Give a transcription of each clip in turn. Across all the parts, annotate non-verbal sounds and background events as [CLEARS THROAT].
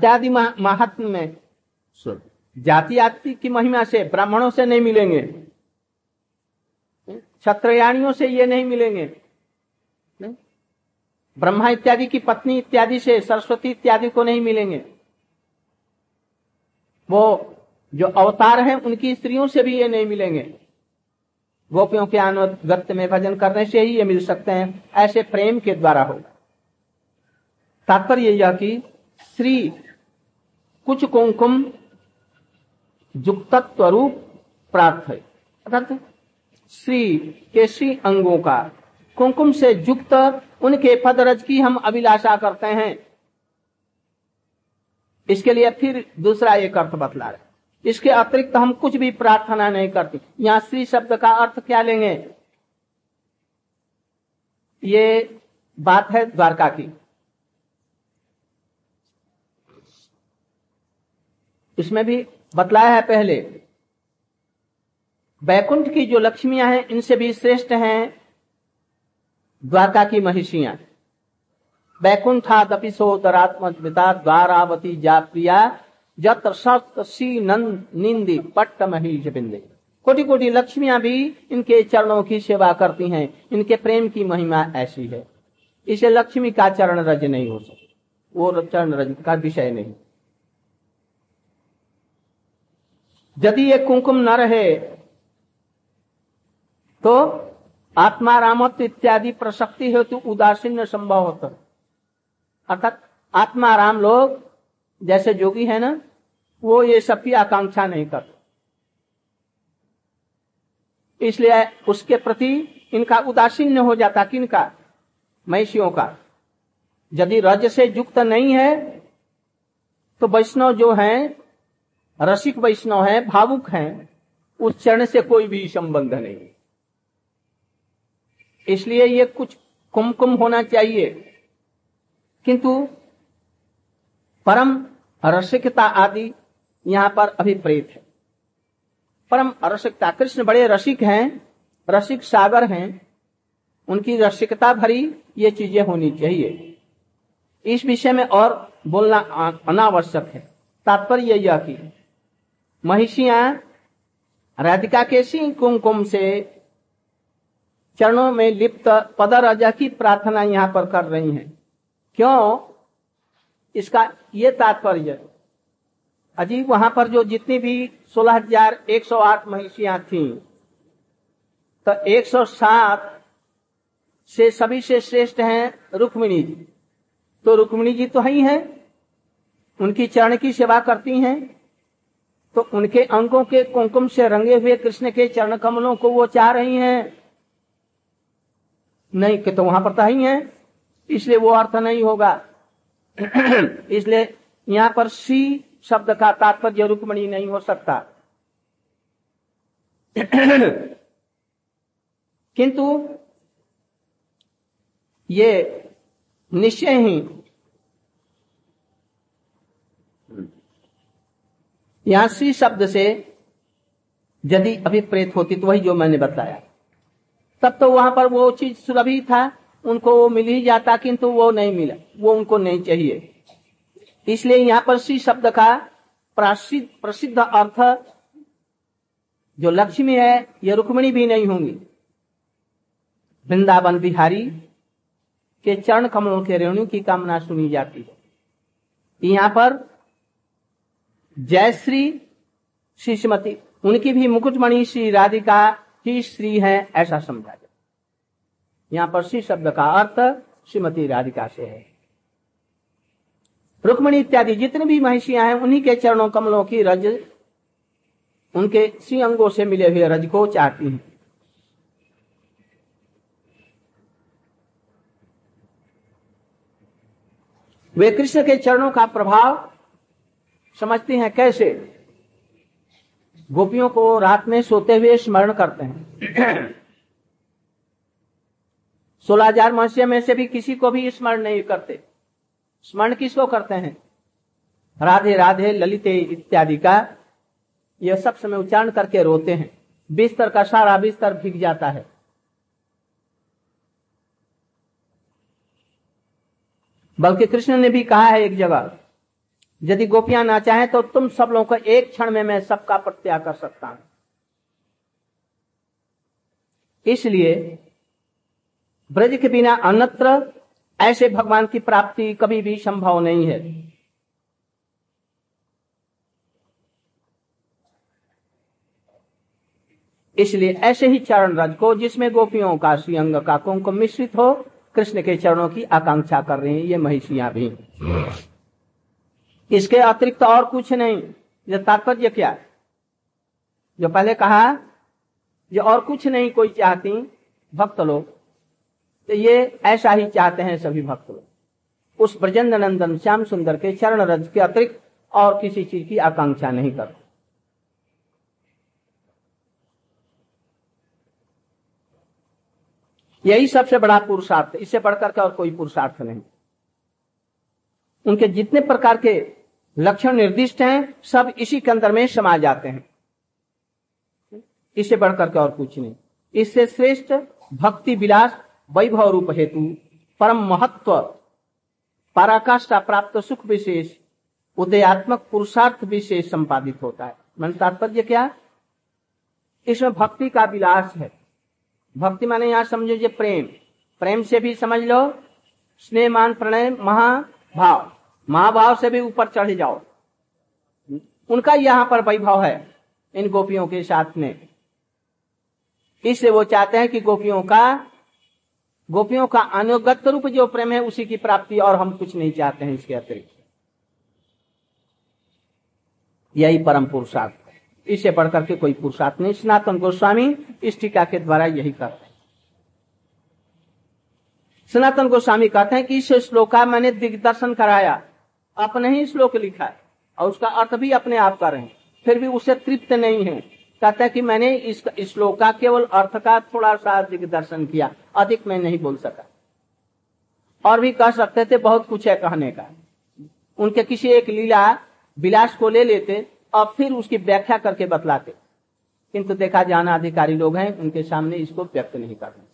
जात्यादि महात्म में। जाति आदि की महिमा से ब्राह्मणों से नहीं मिलेंगे। क्षत्रयाणियों से ये नहीं मिलेंगे। ब्रह्मा इत्यादि की पत्नी इत्यादि से सरस्वती इत्यादि को नहीं मिलेंगे। वो जो अवतार हैं उनकी स्त्रियों से भी ये नहीं मिलेंगे। गोपियों के अनुगत्य में भजन करने से ही ये मिल सकते हैं ऐसे प्रेम के द्वारा होगा। तात्पर्य यह कि श्री कुछ कुंकुम युक्तत्व रूप प्राप्त है। अर्थात श्री के श्री अंगों का, कुंकुम से युक्त उनके पदरज की हम अभिलाषा करते हैं। इसके लिए फिर दूसरा एक अर्थ बतला रहे इसके अतिरिक्त हम कुछ भी प्रार्थना नहीं करते। यहाँ श्री शब्द का अर्थ क्या लेंगे? ये बात है द्वारका की। इसमें भी बतलाया है पहले। बैकुंठ की जो लक्ष्मियाँ हैं, इनसे भी श्रेष्ठ हैं द्वारका की महिषियाँ। बैकुंठादपि सोदरात्मिता द्वारावती जा प्रिया सप्त नंद निंदी पट्ट महिष बिंदे। कोटि कोटि लक्ष्मियाँ भी इनके चरणों की सेवा करती हैं। इनके प्रेम की महिमा ऐसी है। इसे लक्ष्मी का चरण रज नहीं हो सकता। वो चरण रज का विषय नहीं। यदि ये कुंकुम न रहे तो आत्मा रामत्व इत्यादि प्रसक्ति हेतु उदासीन संभव होता। अर्थात आत्मा राम लोग जैसे जोगी है ना, वो ये सबकी आकांक्षा नहीं करते। इसलिए उसके प्रति इनका उदासीन हो जाता किनका महिषियों का। यदि रज से युक्त नहीं है तो वैष्णव जो हैं रसिक वैष्णव हैं, भावुक हैं, उस चरण से कोई भी संबंध नहीं। इसलिए ये कुछ कुमकुम होना चाहिए। किंतु परम रसिकता आदि यहाँ पर अभिप्रेत है। परम रसिकता, कृष्ण बड़े रसिक हैं, रसिक सागर हैं, उनकी रसिकता भरी ये चीज़ें होनी चाहिए। इस विषय में और बोलना अनावश्यक है। तात्पर्य यह कि महिषियाँ राधिका के सिंह कुमकुम से चरणों में लिप्त पदरजा की प्रार्थना यहाँ पर कर रही हैं। क्यों? इसका ये तात्पर्य, अजीब, वहाँ पर जो जितनी भी सोलह हज़ार एक सौ आठ महिषियाँ थी तो एक सौ सात से सभी से श्रेष्ठ हैं रुक्मिणी जी। तो रुक्मिणी जी तो ही हैं। उनकी चरण की सेवा करती हैं। तो उनके अंगों के कुंकुम से रंगे हुए कृष्ण के चरण कमलों को वो चाह रही हैं। नहीं, कि तो वहाँ पर तो ही है। इसलिए वो अर्थ नहीं होगा। [CLEARS THROAT] इसलिए यहाँ पर सी शब्द का तात्पर्य रुक्मणी नहीं हो सकता। [CLEARS THROAT] किंतु ये निश्चय ही यहाँ सी शब्द से यदि अभिप्रेत होती तो वही जो मैंने बताया। तब तो वहाँ पर वो चीज़ सुलभी था, उनको वो मिल ही जाता, किंतु वो नहीं मिला, वो उनको नहीं चाहिए। इसलिए यहाँ पर सी शब्द का प्रसिद्ध प्रसिद्ध अर्थ जो लक्ष्मी है यह रुक्मणी भी नहीं होंगी। वृंदावन बिहारी के चरण कमलों के रेणु की कामना सुनी जाती है। यहाँ पर जयश्री श्री श्रीमती, उनकी भी मुकुटमणि श्री राधिका ही श्री है, ऐसा समझा जाए। यहाँ पर श्री शब्द का अर्थ श्रीमती राधिका से है। रुक्मणी इत्यादि जितने भी महिषियाँ हैं, उन्हीं के चरणों कमलों की रज, उनके श्री अंगों से मिले हुए रज को चाहती हैं। वे कृष्ण के चरणों का प्रभाव समझती हैं कैसे? गोपियों को रात में सोते हुए स्मरण करते हैं। [CLEARS THROAT] सोलह हज़ार मनुष्य में से भी किसी को भी स्मरण नहीं करते। स्मरण किसको करते हैं? राधे राधे, ललिते इत्यादि का यह सब समय उच्चारण करके रोते हैं। बिस्तर का सारा बिस्तर भीग जाता है। बल्कि कृष्ण ने भी कहा है एक जगह यदि गोपियाँ ना चाहें तो तुम सब लोगों को एक क्षण में मैं सबका प्रत्याग कर सकता हूँ। इसलिए ब्रज के बिना अन्यत्र ऐसे भगवान की प्राप्ति कभी भी संभव नहीं है। इसलिए ऐसे ही चरण रज को जिसमें गोपियों का श्रीअंग का कुंकुम मिश्रित हो, कृष्ण के चरणों की आकांक्षा कर रही है ये महिषियाँ भी। इसके अतिरिक्त और कुछ नहीं। ये तात्पर्य क्या है? जो पहले कहा जो और कुछ नहीं कोई चाहती, भक्त लोग। तो ये ऐसा ही चाहते हैं सभी भक्त लोग। उस ब्रजेंद्र नंदन श्याम सुंदर के चरण रज के अतिरिक्त और किसी चीज़ की आकांक्षा नहीं करते। यही सबसे बड़ा पुरुषार्थ। इससे बढ़कर के और कोई पुरुषार्थ नहीं। उनके जितने प्रकार के लक्षण निर्दिष्ट हैं, सब इसी के में समा जाते हैं। इससे बढ़कर के और कुछ नहीं। इससे श्रेष्ठ भक्ति विलास वैभव रूप हेतु परम महत्व पराकाष्ठा प्राप्त सुख विशेष, उदयात्मक पुरुषार्थ विशेष संपादित होता है। मन तात्पर्य क्या? इसमें भक्ति का विलास है। भक्ति माने यहाँ समझो जो प्रेम। प्रेम से भी समझ लो। स्नेह, मान, प्रणय, महाभाव। महाभाव से भी ऊपर चढ़ जाओ। उनका यहाँ पर वैभव है, इन गोपियों के साथ में। इसलिए वो चाहते हैं कि गोपियों का गोपियों का अनुगत रूप जो प्रेम है, उसी की प्राप्ति और हम कुछ नहीं चाहते हैं इसके अतिरिक्त। यही परम पुरुषार्थ इससे बढ़कर के कोई पुरुषार्थ नहीं। सनातन गोस्वामी इस टीका के द्वारा यही करते हैं। सनातन गोस्वामी कहते हैं कि इस श्लोक मैंने दिग्दर्शन कराया। अपने ही श्लोक लिखा है, और उसका अर्थ भी अपने आप कर रहे। फिर भी उसे तृप्त नहीं है। कहता है कि मैंने इस श्लोक का केवल अर्थ का थोड़ा सा दिग्दर्शन किया, अधिक मैं नहीं बोल सका। और भी कह सकते थे बहुत कुछ है कहने का। उनके किसी एक लीला विलास को ले लेते, और फिर उसकी व्याख्या करके बतलाते। किंतु देखा जाना अधिकारी लोग हैं, उनके सामने इसको व्यक्त नहीं करना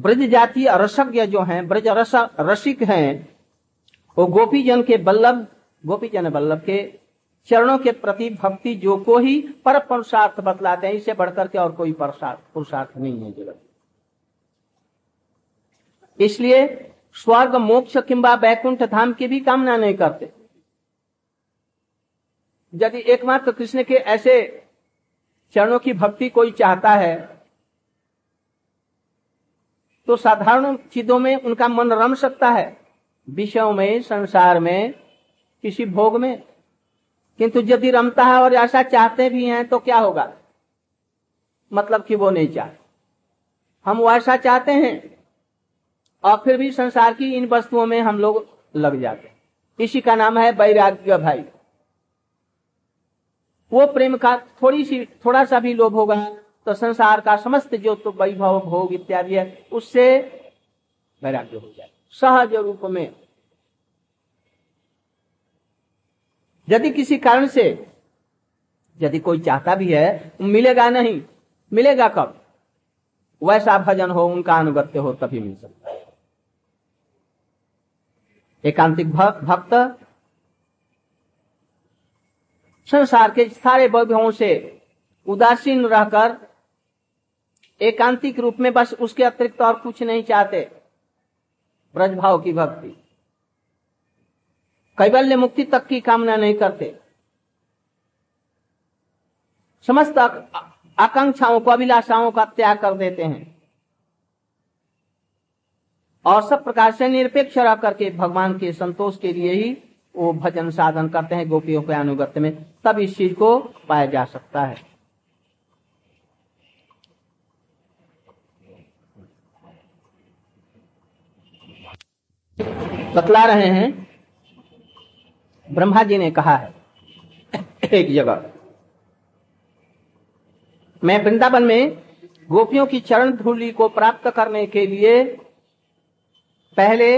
ब्रज जातीय रसज्ञ जो हैं, ब्रज रस रसिक हैं, वो गोपी जन के बल्लभ गोपी जन बल्लभ के चरणों के प्रति भक्ति जो को ही पर पुरुषार्थ बतलाते हैं, इसे बढ़कर के और कोई पुरुषार्थ नहीं है जगत। इसलिए स्वर्ग, मोक्ष, किंबा, बैकुंठ धाम की भी कामना नहीं करते। यदि एकमात्र कृष्ण के ऐसे चरणों की भक्ति कोई चाहता है तो साधारण चीज़ों में उनका मन रम सकता है। विषयों में, संसार में, किसी भोग में। किंतु यदि रमता है और ऐसा चाहते भी हैं तो क्या होगा? मतलब कि वो नहीं चाहते। हम वो ऐसा चाहते हैं, और फिर भी संसार की इन वस्तुओं में हम लोग लग जाते हैं। इसी का नाम है वैराग्य भाई। वो प्रेम का थोड़ी सी, थोड़ा सा भी लोभ होगा तो संसार का समस्त जो तो वैभव, भोग इत्यादि है, उससे वैराग्य हो जाए। सहज रूप में। यदि किसी कारण से, यदि कोई चाहता भी है, मिलेगा नहीं, मिलेगा कब? वैसा भजन हो, उनका अनुगत्य हो, तभी मिल सकता है। एकांतिक भक्त संसार के सारे वैभवों से उदासीन रहकर एकांतिक रूप में बस उसके अतिरिक्त और कुछ नहीं चाहते। ब्रजभाव की भक्ति। कैबल्य मुक्ति तक की कामना नहीं करते। समस्त आकांक्षाओं को, अभिलाषाओं का त्याग कर देते हैं। और सब प्रकार से निरपेक्ष रह करके भगवान के संतोष के लिए ही वो भजन साधन करते हैं, गोपियों के अनुगत्य में। तब इस चीज़ को पाया जा सकता है। बतला रहे हैं। ब्रह्मा जी ने कहा है। एक जगह। मैं वृंदावन में गोपियों की चरण धूलि को प्राप्त करने के लिए पहले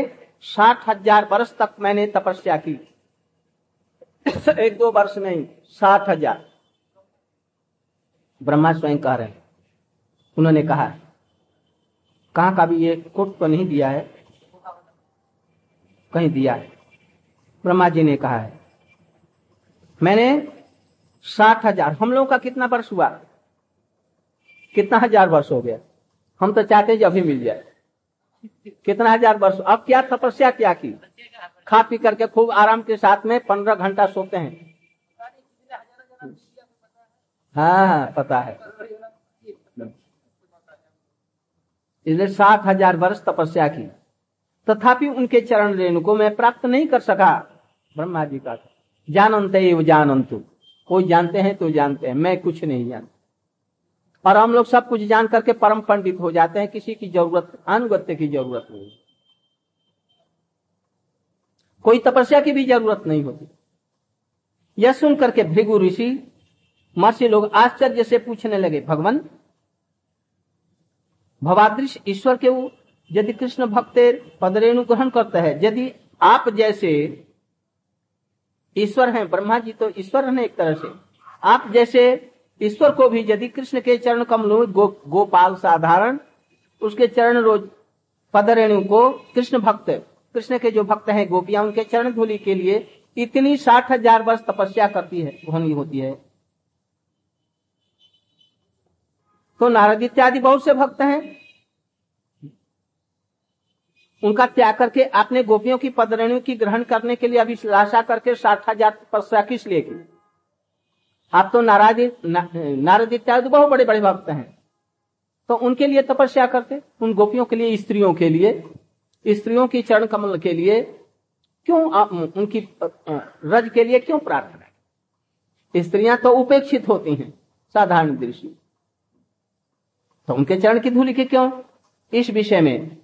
साठ हज़ार वर्ष तक मैंने तपस्या की। एक दो वर्ष नहीं साठ हज़ार। ब्रह्मा स्वयं कह रहे हैं। उन्होंने कहा कहाँ का भी ये कोट तो नहीं दिया है? कहीं दिया है। ब्रह्मा जी ने कहा है, मैंने साठ हज़ार, हम लोगों का कितना वर्ष हुआ? कितना हज़ार वर्ष हो गया? हम तो चाहते जब भी मिल जाए। कितना हज़ार वर्ष? अब क्या तपस्या क्या की? खा पी करके खूब आराम के साथ में पंद्रह घंटा सोते हाँ। हाँ पता है। इसलिए सात हज़ार वर्ष तपस्या की। तथापि उनके चरण रेणु को मैं प्राप्त नहीं कर सका। ब्रह्मा जी का जानंत जानंतु कोई जानते हैं तो जानते हैं, मैं कुछ नहीं जानता। और हम लोग सब कुछ जान करके परम पंडित हो जाते हैं, किसी की ज़रूरत अनुगत्य की ज़रूरत नहीं। कोई तपस्या की भी ज़रूरत नहीं होती। यह सुन करके भृगु ऋषि, महर्षि लोग आश्चर्य से पूछने लगे, भगवान, भवादृश ईश्वर के यदि कृष्ण भक्त पदरेणु ग्रहण करता है यदि आप जैसे ईश्वर हैं ब्रह्मा जी तो ईश्वर हैं एक तरह से। आप जैसे ईश्वर को भी यदि कृष्ण के चरण कमलों गो, गोपाल साधारण उसके चरण रोज पदरेणु को कृष्ण भक्त कृष्ण के जो भक्त हैं गोपियाँ उनके चरण धूलि के लिए इतनी साठ हज़ार वर्ष तपस्या करती है होनी होती है। तो नारद इत्यादि बहुत से भक्त हैं उनका त्याग करके आपने गोपियों की पदरणियों की ग्रहण करने के लिए अभी लाशा करके हज़ार तपस्या किस लिए की। आप तो नाराज़ नारद इत्यादि बहुत बड़े बड़े भक्त हैं। तो उनके लिए तपस्या करते, उन गोपियों के लिए, स्त्रियों के लिए, स्त्रियों की चरण कमल के लिए, क्यों आप, उनकी रज के लिए क्यों प्रार्थना स्त्रियाँ तो उपेक्षित होती हैं, साधारण दृष्टि। तो उनके चरण की धूलि के क्यों? इस विषय में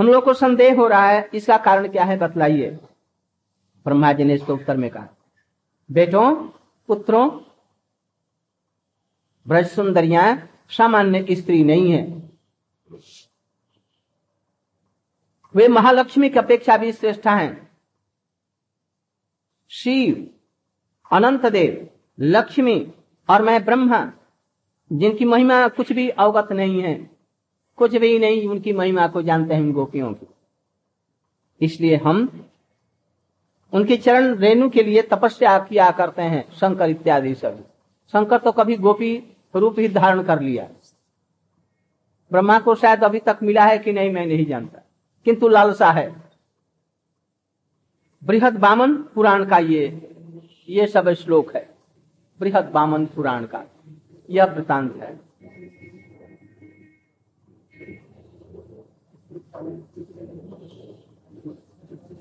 हम लोग को संदेह हो रहा है, इसका कारण क्या है बतलाइए। ब्रह्मा जी ने इसको उत्तर में कहा, बेटों, पुत्रों ब्रज सुंदरिया सामान्य स्त्री नहीं है। वे महालक्ष्मी की अपेक्षा भी श्रेष्ठ हैं। शिव अनंत देव लक्ष्मी और मैं ब्रह्मा, जिनकी महिमा कुछ भी अवगत नहीं है। कुछ भी नहीं, उनकी महिमा को जानते हैं उन गोपियों की। इसलिए हम उनके चरण रेणु के लिए तपस्या किया करते हैं, शंकर इत्यादि सभी शंकर तो कभी गोपी रूप ही धारण कर लिया। ब्रह्मा को शायद अभी तक मिला है कि नहीं, मैं नहीं जानता। किंतु लालसा है। बृहद बामन पुराण का ये ये सब श्लोक है। बृहद बामन पुराण का, यह वृतांत है।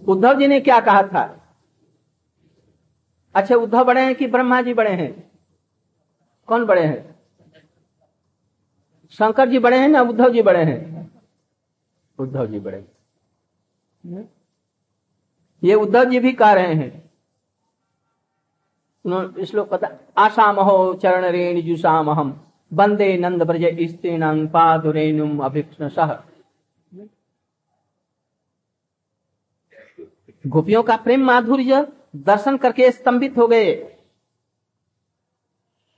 उद्धव जी ने क्या कहा था? अच्छा उद्धव बड़े हैं कि ब्रह्मा जी बड़े हैं? कौन बड़े हैं? शंकर जी बड़े हैं ना उद्धव जी बड़े हैं? उद्धव जी बड़े। हैं ये उद्धव जी भी कह रहे हैं। श्लोक पता आसाम हो चरण रेण जुसाम हम बंदे नंद ब्रज स्त्रीण पादुरेणुम अभिक्षण सह गोपियों का प्रेम माधुर्य दर्शन करके स्तंभित हो गए।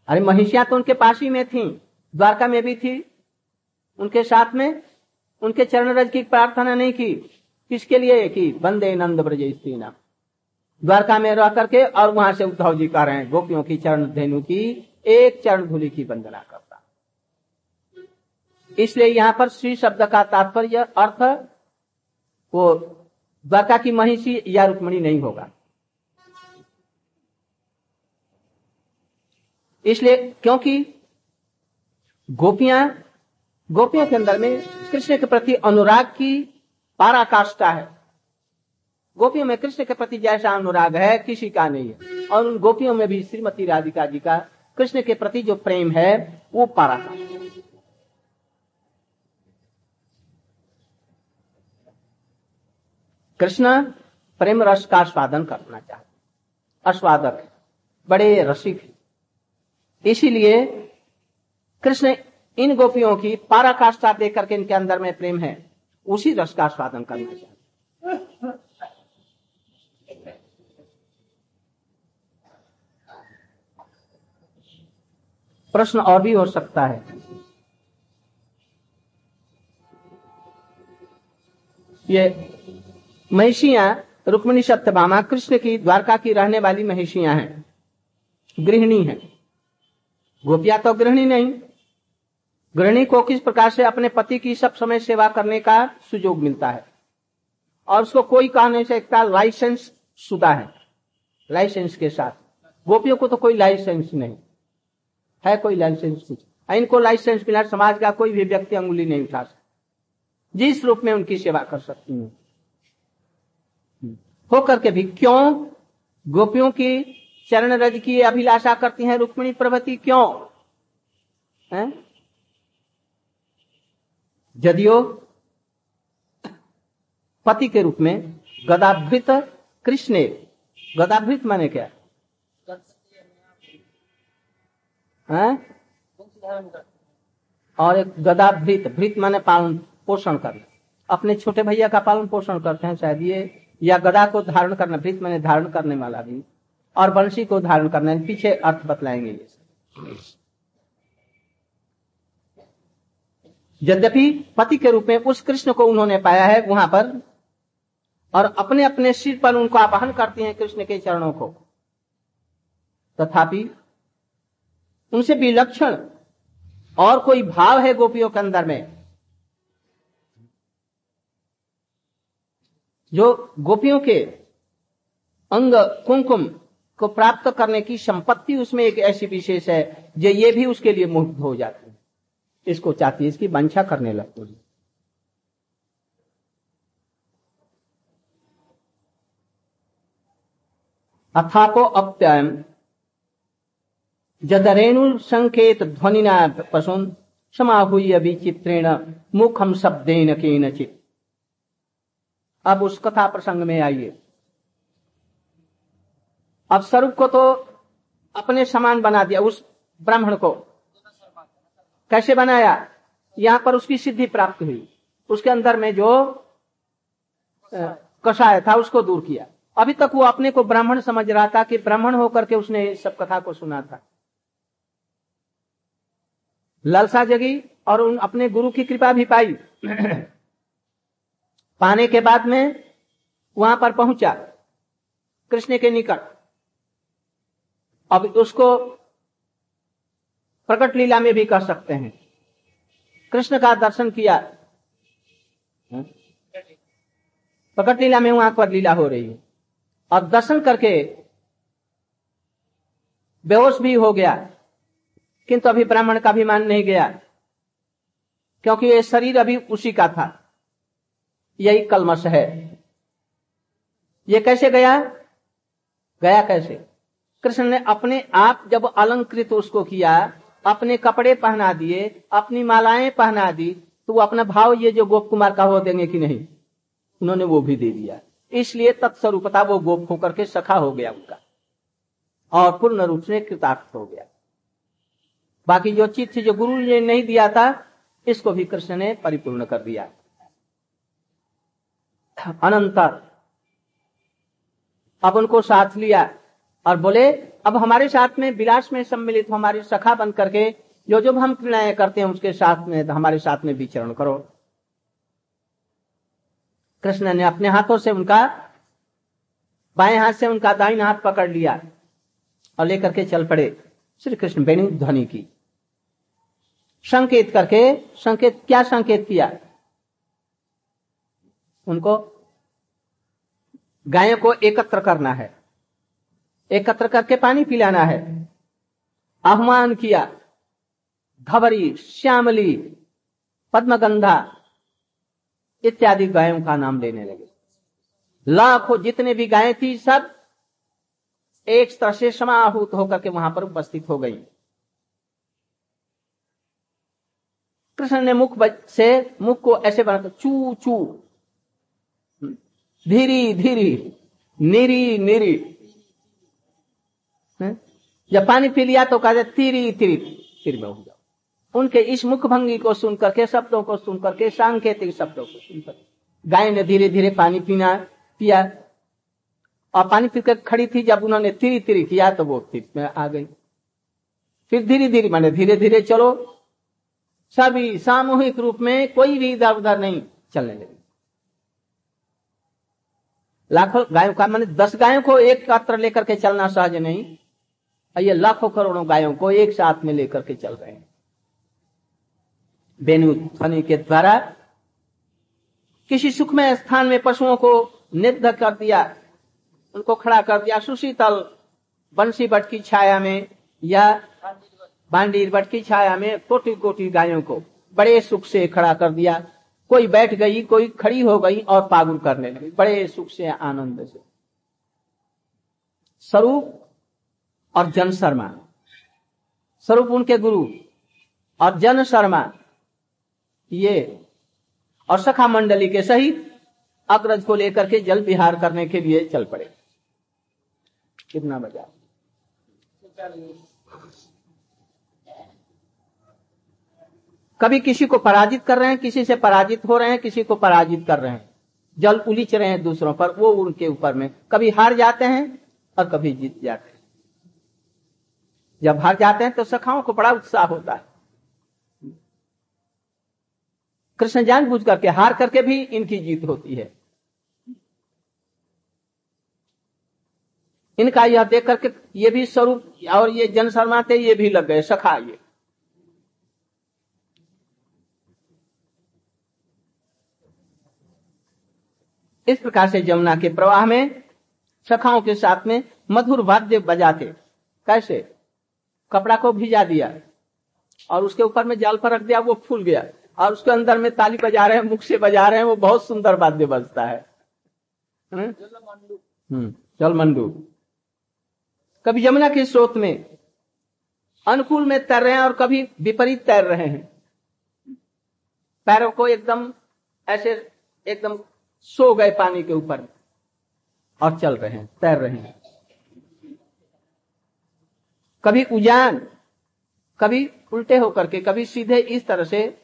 अरे महिषिया तो उनके पास ही में थी, द्वारका में भी थी। उनके साथ में उनके चरण रज की प्रार्थना नहीं की। किसके लिए? की बंदे नंद ब्रज स्त्री नाम द्वारका में रह करके और वहाँ से उद्धव जी कह रहे हैं, गोपियों की चरण धेनु की एक चरण धूलि की वंदना करता इसलिए यहाँ पर श्री शब्द का तात्पर्य, अर्थ, वो द्वारका की महिषी या रुक्मणी नहीं होगा। इसलिए क्योंकि गोपियाँ गोपियों के अंदर में कृष्ण के प्रति अनुराग की पाराकाष्ठा है। गोपियों में कृष्ण के प्रति जैसा अनुराग है, किसी का नहीं है। और उन गोपियों में भी श्रीमती राधिका जी का कृष्ण के प्रति जो प्रेम है, वो पाराकाष्ठा कृष्ण प्रेम रस का स्वादन करना चाहते अस्वादक है बड़े रसिक इसीलिए कृष्ण इन गोपियों की पाराकाष्ठा देख करके इनके अंदर में प्रेम है, उसी रस का स्वादन करना चाहते प्रश्न और भी हो सकता है। ये महिषियाँ रुक्मिणी सत्यभामा कृष्ण की द्वारका की रहने वाली महिषियाँ हैं। गृहिणी हैं। गोपिया तो गृहिणी नहीं। गृहिणी को किस प्रकार से अपने पति की सब समय सेवा करने का सुयोग मिलता है? और उसको कोई कहने से सकता, लाइसेंस शुदा है। लाइसेंस के साथ। गोपियों को तो कोई लाइसेंस नहीं। है कोई लाइसेंस कुछ? इनको लाइसेंस मिला समाज का कोई भी व्यक्ति अंगुली नहीं उठा सकता। जिस रूप में उनकी सेवा कर सकती हूँ। होकर के भी क्यों गोपियों की चरण रज की अभिलाषा करती हैं रुक्मिणी प्रभति? क्यों? है? जदियो पति के रूप में गदाभृत कृष्ण गदाभृत माने क्या? है? और एक गदाभृत, भृत माने पालन पोषण करना। अपने छोटे भैया का पालन पोषण करते हैं, शायद ये या गदा को धारण करना, भृत मैंने धारण करने वाला भी, और बंशी को धारण करना, पीछे अर्थ बतलाएँगे ये यद्यपि पति के रूप में उस कृष्ण को उन्होंने पाया है वहाँ पर, और अपने अपने सिर पर उनको आवाहन करती हैं कृष्ण के चरणों को। तथापि उनसे विलक्षण और कोई भाव है गोपियों के अंदर में? जो गोपियों के अंग कुंकुम को प्राप्त करने की संपत्ति उसमें एक ऐसी विशेष है जो ये भी उसके लिए मुक्त हो जाती है। इसको चाहती है, इसकी वंशा करने लगती है। अथाको अप्ययम। जदरेणु संकेत ध्वनिना पशुन समाहुय विचित्रेण मुखम शब्देन के नचित अब उस कथा प्रसंग में आइए। अब स्वरूप को तो अपने समान बना दिया, उस ब्राह्मण को। कैसे बनाया? यहाँ पर उसकी सिद्धि प्राप्त हुई। उसके अंदर में जो कषाय था, उसको दूर किया। अभी तक वो अपने को ब्राह्मण समझ रहा था कि ब्राह्मण होकर के उसने सब कथा को सुना था। लालसा जगी और उन अपने गुरु की कृपा भी पाई। [CLEARS THROAT] पाने के बाद में वहाँ पर पहुँचा, कृष्ण के निकट। अब उसको प्रकट लीला में भी कर सकते हैं। कृष्ण का दर्शन किया। प्रकट लीला में वहाँ पर लीला हो रही है। और दर्शन करके बेहोश भी हो गया, किंतु अभी ब्राह्मण का भी मान नहीं गया, क्योंकि ये शरीर अभी उसी का था। यही कलमश है। ये कैसे गया? गया कैसे? कृष्ण ने अपने आप जब अलंकृत उसको किया, अपने कपड़े पहना दिए, अपनी मालाएँ पहना दी तो वो अपना भाव ये जो गोप कुमार का हो देंगे कि नहीं? उन्होंने वो भी दे दिया। इसलिए तत्स्वरूपता वो गोप होकर के सखा हो गया उनका। और पूर्ण रूप से कृतार्थ हो गया। बाकी जो चीज़ थी जो गुरु ने नहीं दिया था, इसको भी कृष्ण ने परिपूर्ण कर दिया। अनंतर। अब उनको साथ लिया और बोले, अब हमारे साथ में, विलास में सम्मिलित हो, हमारी सखा बन करके, जो जो हम क्रियाएँ करते हैं, उसके साथ में, हमारे साथ में विचरण करो। कृष्ण ने अपने हाथों से उनका, बाएँ हाथ से उनका दाइन हाथ पकड़ लिया और लेकर के चल पड़े श्री कृष्ण बेणी ध्वनि की। संकेत करके, संकेत, क्या संकेत किया? उनको गायों को एकत्र करना है। एकत्र करके पानी पिलाना है। आह्वान किया। घबरी श्यामली, पद्मगंधा इत्यादि गायों का नाम लेने लगे। लाखों जितने भी गायें थी सब एक तरह से समाहूत होकर के वहाँ पर उपस्थित हो गई। कृष्ण ने मुख से मुख को ऐसे बनाकर चू चू धीरी धीरी, निरी निरी। जब पानी पी लिया तो कहा तिरी तिरी, तिर में हो जाओ। उनके इस मुख भंगी को सुन करके शब्दों को सुन करके सांकेतिक शब्दों को सुनकर गाय ने धीरे धीरे पानी पीना, पिया। और पानी पीकर खड़ी थी, जब उन्होंने तिरी तिरी किया तो वो तिर में आ गई। फिर धीरे धीरे माने धीरे धीरे चलो। सभी सामूहिक रूप में कोई भी इधर उधर नहीं चलने लगे। लाखों गायों का मैंने दस गायों को एक पात्र लेकर के चलना सहज नहीं। और ये लाखों करोड़ों गायों को एक साथ में लेकर के चल रहे हैं। बेनु ध्वनि के द्वारा किसी सुखमय स्थान में पशुओं को निध कर दिया, उनको खड़ा कर दिया, सुशीतल बंसी बट की छाया में या बांडीर बट की छाया में कोटि कोटि गायों को बड़े सुख से खड़ा कर दिया। कोई बैठ गई, कोई खड़ी हो गई और पागुल करने लगी। बड़े सुख से, आनंद से। स्वरूप और जन शर्मा। स्वरूप उनके गुरु और जन शर्मा, ये और सखा मंडली के सहित अग्रज को लेकर के जल विहार करने के लिए चल पड़े। कितना बजा। कभी किसी को पराजित कर रहे हैं, किसी से पराजित हो रहे हैं, किसी को पराजित कर रहे हैं। जल उलिच रहे हैं दूसरों पर, वो उनके ऊपर में। कभी हार जाते हैं और कभी जीत जाते हैं। जब हार जाते हैं तो सखाओं को बड़ा उत्साह होता है। कृष्ण जान बुझ करके हार करके भी इनकी जीत होती है। इनका यह देख करके ये भी स्वरूप, और ये जन शर्माते ये भी लग गए, सखा ये। इस प्रकार से जमुना के प्रवाह में, सखाओं के साथ में मधुर वाद्य बजाते। कैसे? कपड़ा को भिजा दिया और उसके ऊपर में जाल पर रख दिया, वो फूल गया। और उसके अंदर में ताली बजा रहे हैं, मुख से बजा रहे हैं, वो बहुत सुंदर वाद्य बजता है। हम्म? जल मंडू कभी यमुना के स्रोत में अनुकूल में तैर रहे हैं और कभी विपरीत तैर रहे हैं। पैरों को एकदम ऐसे, एकदम सो गए पानी के ऊपर और चल रहे हैं, तैर रहे हैं। कभी उजान, कभी उल्टे होकर के, कभी सीधे इस तरह से,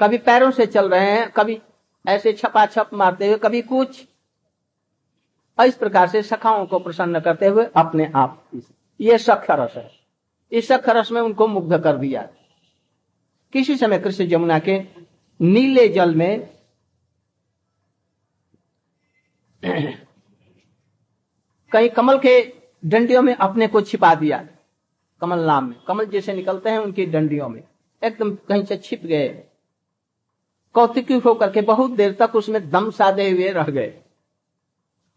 कभी पैरों से चल रहे हैं, कभी ऐसे छपा छप मारते हुए, कभी कुछ। इस प्रकार से सखाओं को प्रसन्न करते हुए अपने आप ये सख्य रस है। इस सख्य रस में उनको मुग्ध कर दिया। किसी समय कृष्ण जमुना के नीले जल में [COUGHS] कहीं कमल के डंडियों में अपने को छिपा दिया कमल नाम में। कमल जैसे निकलते हैं उनकी डंडियों में। एकदम कहीं से छिप गए। कौतिकी होकर के बहुत देर तक उसमें दम साधे हुए रह गए।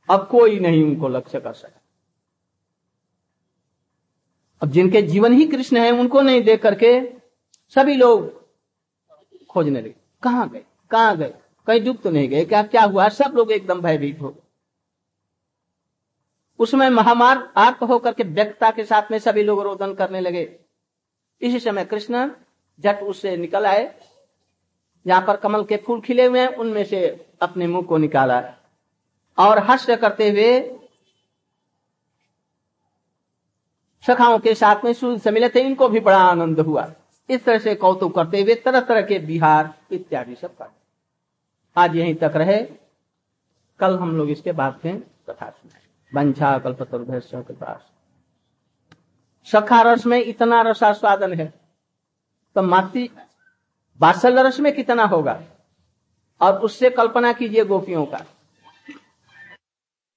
अब कोई नहीं उनको लक्ष्य कर सका। अब जिनके जीवन ही कृष्ण है, उनको नहीं देख करके सभी लोग खोजने लगे। कहाँ गए? कहाँ गए? कहीं डूब तो नहीं गए, क्या क्या हुआ? सब लोग एकदम भयभीत हो गए। उसमें महामार आर्त होकर के व्यक्तता के साथ में सभी लोग रोदन करने लगे। इसी समय कृष्ण जट उससे निकल आए। जहाँ पर कमल के फूल खिले हुए हैं, उनमें से अपने मुँह को निकाला। और हर्ष करते हुए सखाओं के साथ में सूर्य से मिले थे, इनको भी बड़ा आनंद हुआ। इस तरह से कौतुक करते हुए तरह तरह के बिहार इत्यादि सब कर आज यहीं तक रहे। कल हम लोग इसके बाद में कथा सुनाए वंशा कल्पतरुभ्य सखा रस में इतना रसास्वादन है। तो माति बासल रस में कितना होगा? और उससे कल्पना कीजिए गोपियों का।